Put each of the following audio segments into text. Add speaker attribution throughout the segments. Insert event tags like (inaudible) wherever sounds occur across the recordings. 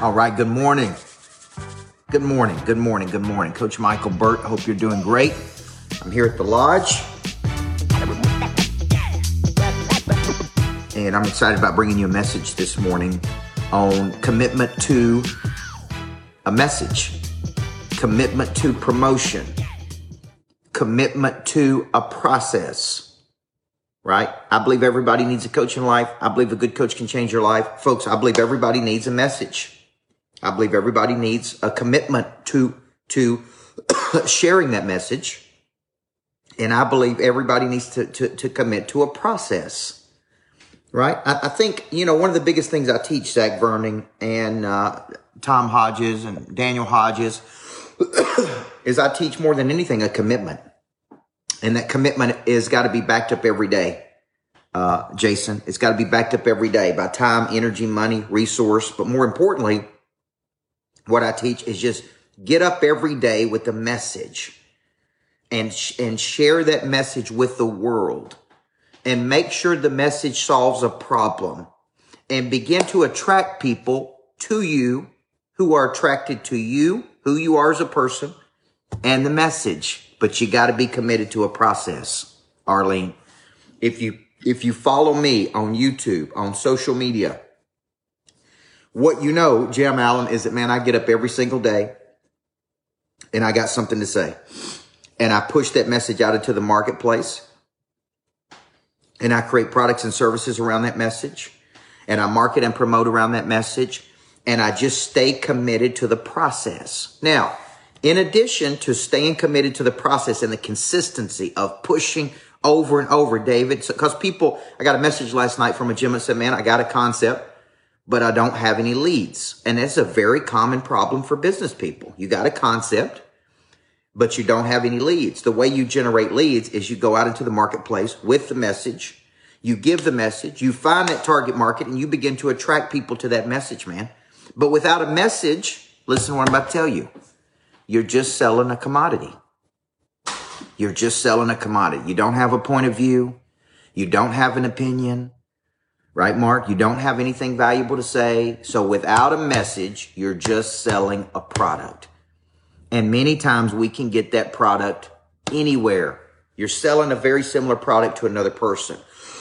Speaker 1: All right, good morning. Good morning, good morning, good morning. Coach Michael Burt, hope you're doing great. I'm here at the lodge. And I'm excited about bringing you a message this morning on commitment to a message, commitment to promotion, commitment to a process, right? I believe everybody needs a coach in life. I believe a good coach can change your life. Folks, I believe everybody needs a message. I believe everybody needs a commitment to, to (coughs) sharing that message. And I believe everybody needs to, to, to commit to a process, right? I, I, think, you know, one of the biggest things I teach Zach Vernon and, uh, Tom Hodges and Daniel Hodges (coughs) is I teach more than anything a commitment. And that commitment is got to be backed up every day. Uh, Jason, it's got to be backed up every day by time, energy, money, resource, but more importantly, what I teach is just get up every day with a message and, sh- and share that message with the world and make sure the message solves a problem and begin to attract people to you who are attracted to you, who you are as a person and the message. But you got to be committed to a process, Arlene. If you, if you follow me on YouTube, on social media, what you know, Jim Allen, is that man, I get up every single day and I got something to say. And I push that message out into the marketplace. And I create products and services around that message. And I market and promote around that message. And I just stay committed to the process. Now, in addition to staying committed to the process and the consistency of pushing over and over, David, because so, people, I got a message last night from a gym that said, man, I got a concept but I don't have any leads. And that's a very common problem for business people. You got a concept, but you don't have any leads. The way you generate leads is you go out into the marketplace with the message. You give the message, you find that target market and you begin to attract people to that message, man. But without a message, listen to what I'm about to tell you. You're just selling a commodity. You're just selling a commodity. You don't have a point of view. You don't have an opinion right, Mark? You don't have anything valuable to say. So without a message, you're just selling a product. And many times we can get that product anywhere. You're selling a very similar product to another person.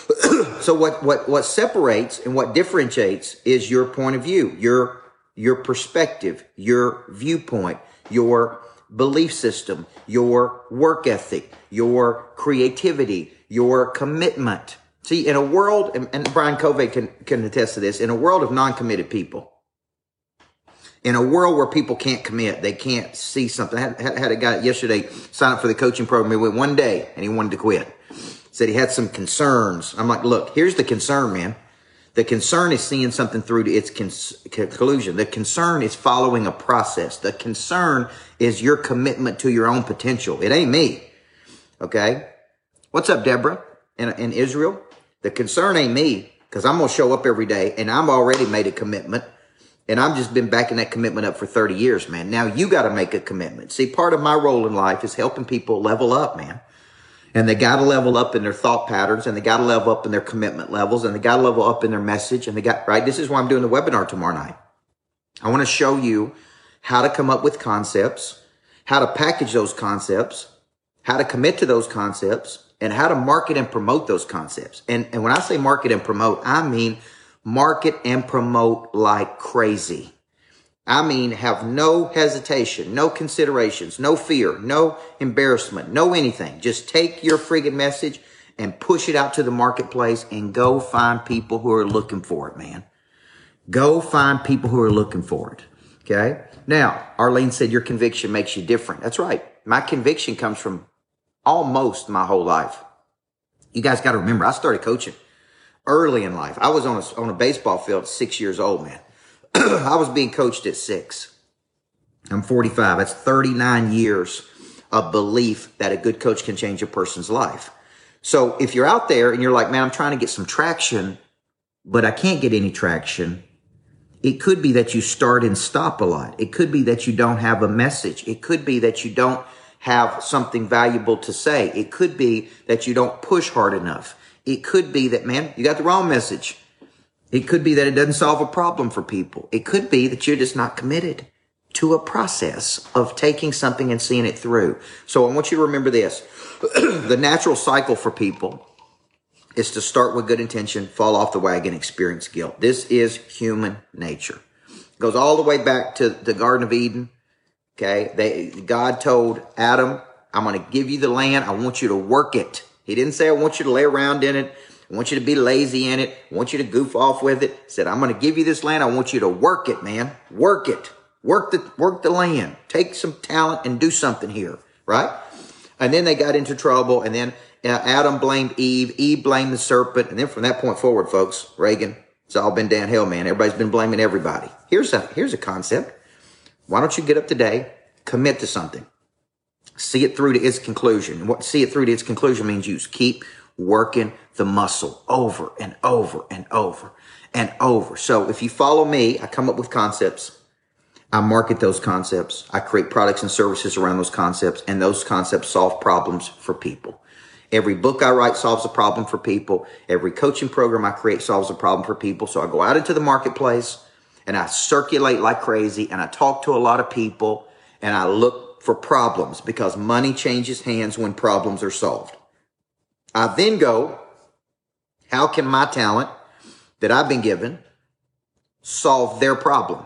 Speaker 1: (clears throat) so what, what, what separates and what differentiates is your point of view, your, your perspective, your viewpoint, your belief system, your work ethic, your creativity, your commitment. See, in a world, and, Brian Covey can, can attest to this, in a world of non-committed people, in a world where people can't commit, they can't see something. I had, had a guy yesterday sign up for the coaching program. He went one day and he wanted to quit. Said he had some concerns. I'm like, look, here's the concern, man. The concern is seeing something through to its conclusion. The concern is following a process. The concern is your commitment to your own potential. It ain't me. Okay. What's up, Deborah in, in Israel? The concern ain't me because I'm going to show up every day and I'm already made a commitment and I've just been backing that commitment up for 30 years, man. Now you got to make a commitment. See, part of my role in life is helping people level up, man. And they got to level up in their thought patterns and they got to level up in their commitment levels and they got to level up in their message and they got, right? This is why I'm doing the webinar tomorrow night. I want to show you how to come up with concepts, how to package those concepts, how to commit to those concepts, and how to market and promote those concepts. And, and when I say market and promote, I mean market and promote like crazy. I mean, have no hesitation, no considerations, no fear, no embarrassment, no anything. Just take your friggin' message and push it out to the marketplace and go find people who are looking for it, man. Go find people who are looking for it. Okay. Now, Arlene said your conviction makes you different. That's right. My conviction comes from almost my whole life. You guys got to remember, I started coaching early in life. I was on a, on a baseball field six years old, man. (clears throat) I was being coached at six. I'm 45. That's 39 years of belief that a good coach can change a person's life. So if you're out there and you're like, man, I'm trying to get some traction, but I can't get any traction. It could be that you start and stop a lot. It could be that you don't have a message. It could be that you don't have something valuable to say. It could be that you don't push hard enough. It could be that, man, you got the wrong message. It could be that it doesn't solve a problem for people. It could be that you're just not committed to a process of taking something and seeing it through. So I want you to remember this. (clears throat) the natural cycle for people is to start with good intention, fall off the wagon, experience guilt. This is human nature. It goes all the way back to the Garden of Eden. Okay. They, God told Adam, I'm going to give you the land. I want you to work it. He didn't say, I want you to lay around in it. I want you to be lazy in it. I want you to goof off with it. He said, I'm going to give you this land. I want you to work it, man. Work it. Work the, work the land. Take some talent and do something here. Right? And then they got into trouble. And then uh, Adam blamed Eve. Eve blamed the serpent. And then from that point forward, folks, Reagan, it's all been downhill, man. Everybody's been blaming everybody. Here's a, here's a concept. Why don't you get up today, commit to something, see it through to its conclusion. And what see it through to its conclusion means you keep working the muscle over and over and over and over. So if you follow me, I come up with concepts. I market those concepts. I create products and services around those concepts and those concepts solve problems for people. Every book I write solves a problem for people. Every coaching program I create solves a problem for people. So I go out into the marketplace and I circulate like crazy and I talk to a lot of people and I look for problems because money changes hands when problems are solved. I then go, how can my talent that I've been given solve their problem?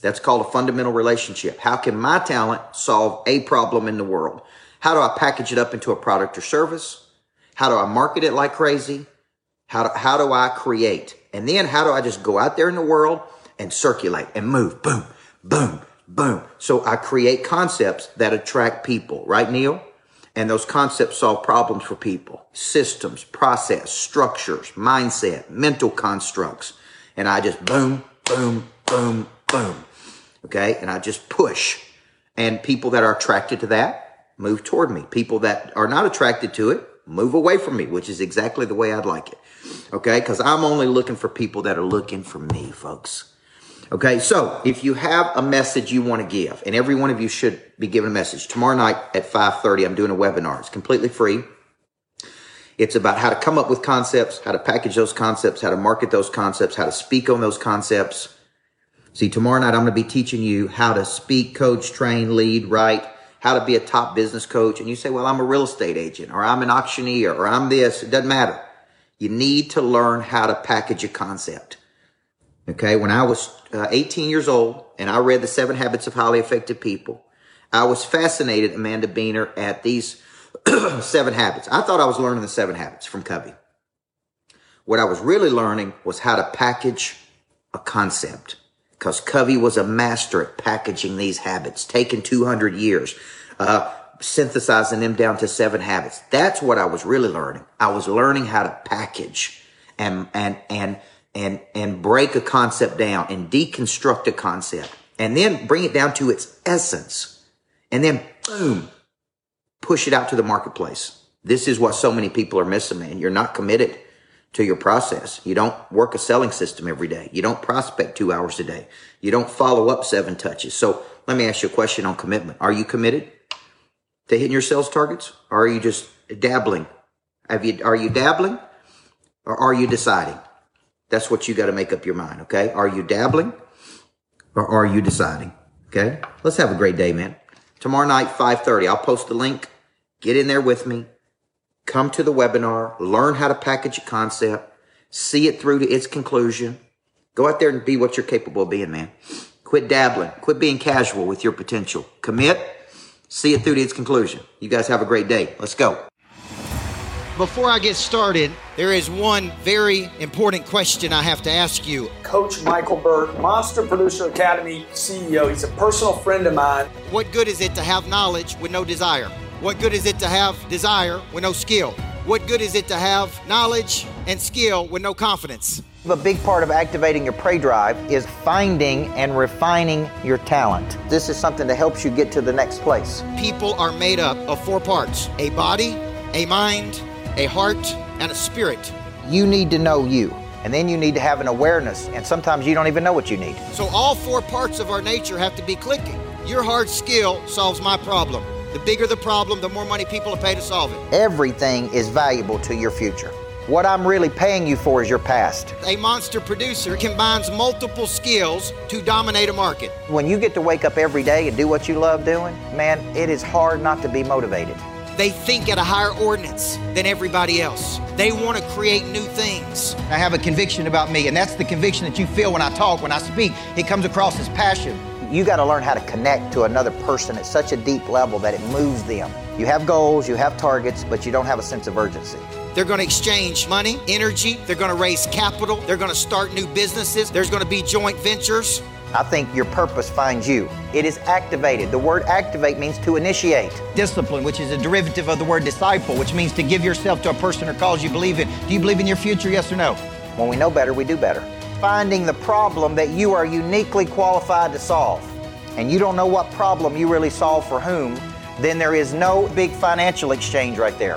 Speaker 1: That's called a fundamental relationship. How can my talent solve a problem in the world? How do I package it up into a product or service? How do I market it like crazy? How do, how do I create? And then how do I just go out there in the world and circulate and move? Boom, boom, boom. So I create concepts that attract people, right, Neil? And those concepts solve problems for people. Systems, process, structures, mindset, mental constructs. And I just boom, boom, boom, boom. Okay. And I just push. And people that are attracted to that move toward me. People that are not attracted to it, move away from me, which is exactly the way I'd like it. Okay. Cause I'm only looking for people that are looking for me, folks. Okay. So if you have a message you want to give, and every one of you should be given a message tomorrow night at 530, I'm doing a webinar. It's completely free. It's about how to come up with concepts, how to package those concepts, how to market those concepts, how to speak on those concepts. See, tomorrow night I'm going to be teaching you how to speak, coach, train, lead, write, how to be a top business coach. And you say, well, I'm a real estate agent or I'm an auctioneer or I'm this. It doesn't matter. You need to learn how to package a concept. Okay. When I was uh, 18 years old and I read the seven habits of highly effective people, I was fascinated, Amanda Beiner, at these (clears throat) seven habits. I thought I was learning the seven habits from Covey. What I was really learning was how to package a concept because Covey was a master at packaging these habits, taking 200 years, uh, synthesizing them down to seven habits. That's what I was really learning. I was learning how to package and, and, and, and, and break a concept down and deconstruct a concept and then bring it down to its essence and then boom, push it out to the marketplace. This is what so many people are missing, man. You're not committed to your process. You don't work a selling system every day. You don't prospect two hours a day. You don't follow up seven touches. So let me ask you a question on commitment. Are you committed to hitting your sales targets? Or are you just dabbling? Have you, are you dabbling or are you deciding? That's what you got to make up your mind. Okay. Are you dabbling or are you deciding? Okay. Let's have a great day, man. Tomorrow night, 530. I'll post the link. Get in there with me come to the webinar, learn how to package a concept, see it through to its conclusion. Go out there and be what you're capable of being, man. Quit dabbling. Quit being casual with your potential. Commit, see it through to its conclusion. You guys have a great day. Let's go.
Speaker 2: Before I get started, there is one very important question I have to ask you.
Speaker 3: Coach Michael Burt, Monster Producer Academy CEO. He's a personal friend of mine.
Speaker 2: What good is it to have knowledge with no desire? What good is it to have desire with no skill? What good is it to have knowledge and skill with no confidence?
Speaker 1: A big part of activating your prey drive is finding and refining your talent. This is something that helps you get to the next place.
Speaker 2: People are made up of four parts a body, a mind, a heart, and a spirit.
Speaker 1: You need to know you. And then you need to have an awareness, and sometimes you don't even know what you need.
Speaker 2: So, all four parts of our nature have to be clicking. Your hard skill solves my problem. The bigger the problem, the more money people will pay to solve it.
Speaker 1: Everything is valuable to your future. What I'm really paying you for is your past.
Speaker 2: A monster producer combines multiple skills to dominate a market.
Speaker 1: When you get to wake up every day and do what you love doing, man, it is hard not to be motivated.
Speaker 2: They think at a higher ordinance than everybody else. They want to create new things.
Speaker 4: I have a conviction about me, and that's the conviction that you feel when I talk, when I speak. It comes across as passion.
Speaker 1: You got to learn how to connect to another person at such a deep level that it moves them. You have goals, you have targets, but you don't have a sense of urgency.
Speaker 2: They're going to exchange money, energy, they're going to raise capital, they're going to start new businesses, there's going to be joint ventures.
Speaker 1: I think your purpose finds you. It is activated. The word activate means to initiate.
Speaker 4: Discipline, which is a derivative of the word disciple, which means to give yourself to a person or cause you believe in. Do you believe in your future, yes or no?
Speaker 1: When we know better, we do better. Finding the problem that you are uniquely qualified to solve, and you don't know what problem you really solve for whom, then there is no big financial exchange right there.